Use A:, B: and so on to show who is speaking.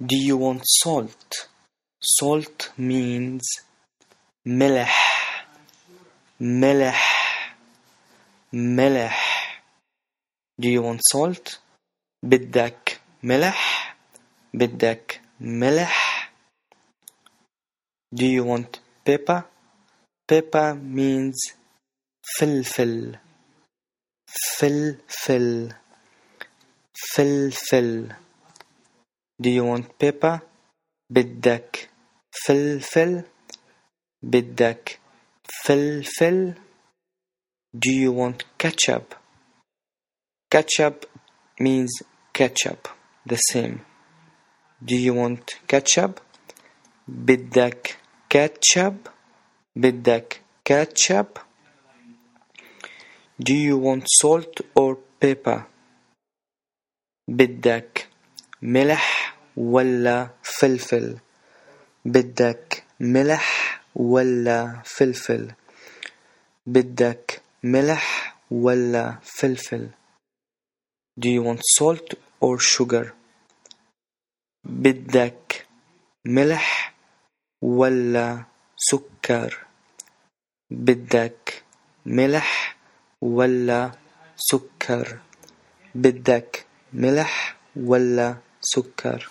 A: Do you want salt? Salt means ملح ملح ملح Do you want salt? بدك ملح بدك ملح Do you want pepper? Pepper means فلفل فلفل فلفل Do you want pepper? بدك فلفل بدك فلفل Do you want ketchup? Ketchup means ketchup the same Do you want ketchup? بدك ketchup بدك ketchup Do you want salt or pepper? بدك ملح ولا فلفل. بدك ملح ولا فلفل. بدك ملح ولا فلفل. Do you want salt or sugar? بدك ملح ولا سكر. بدك ملح ولا سكر. بدك ملح ولا سكر.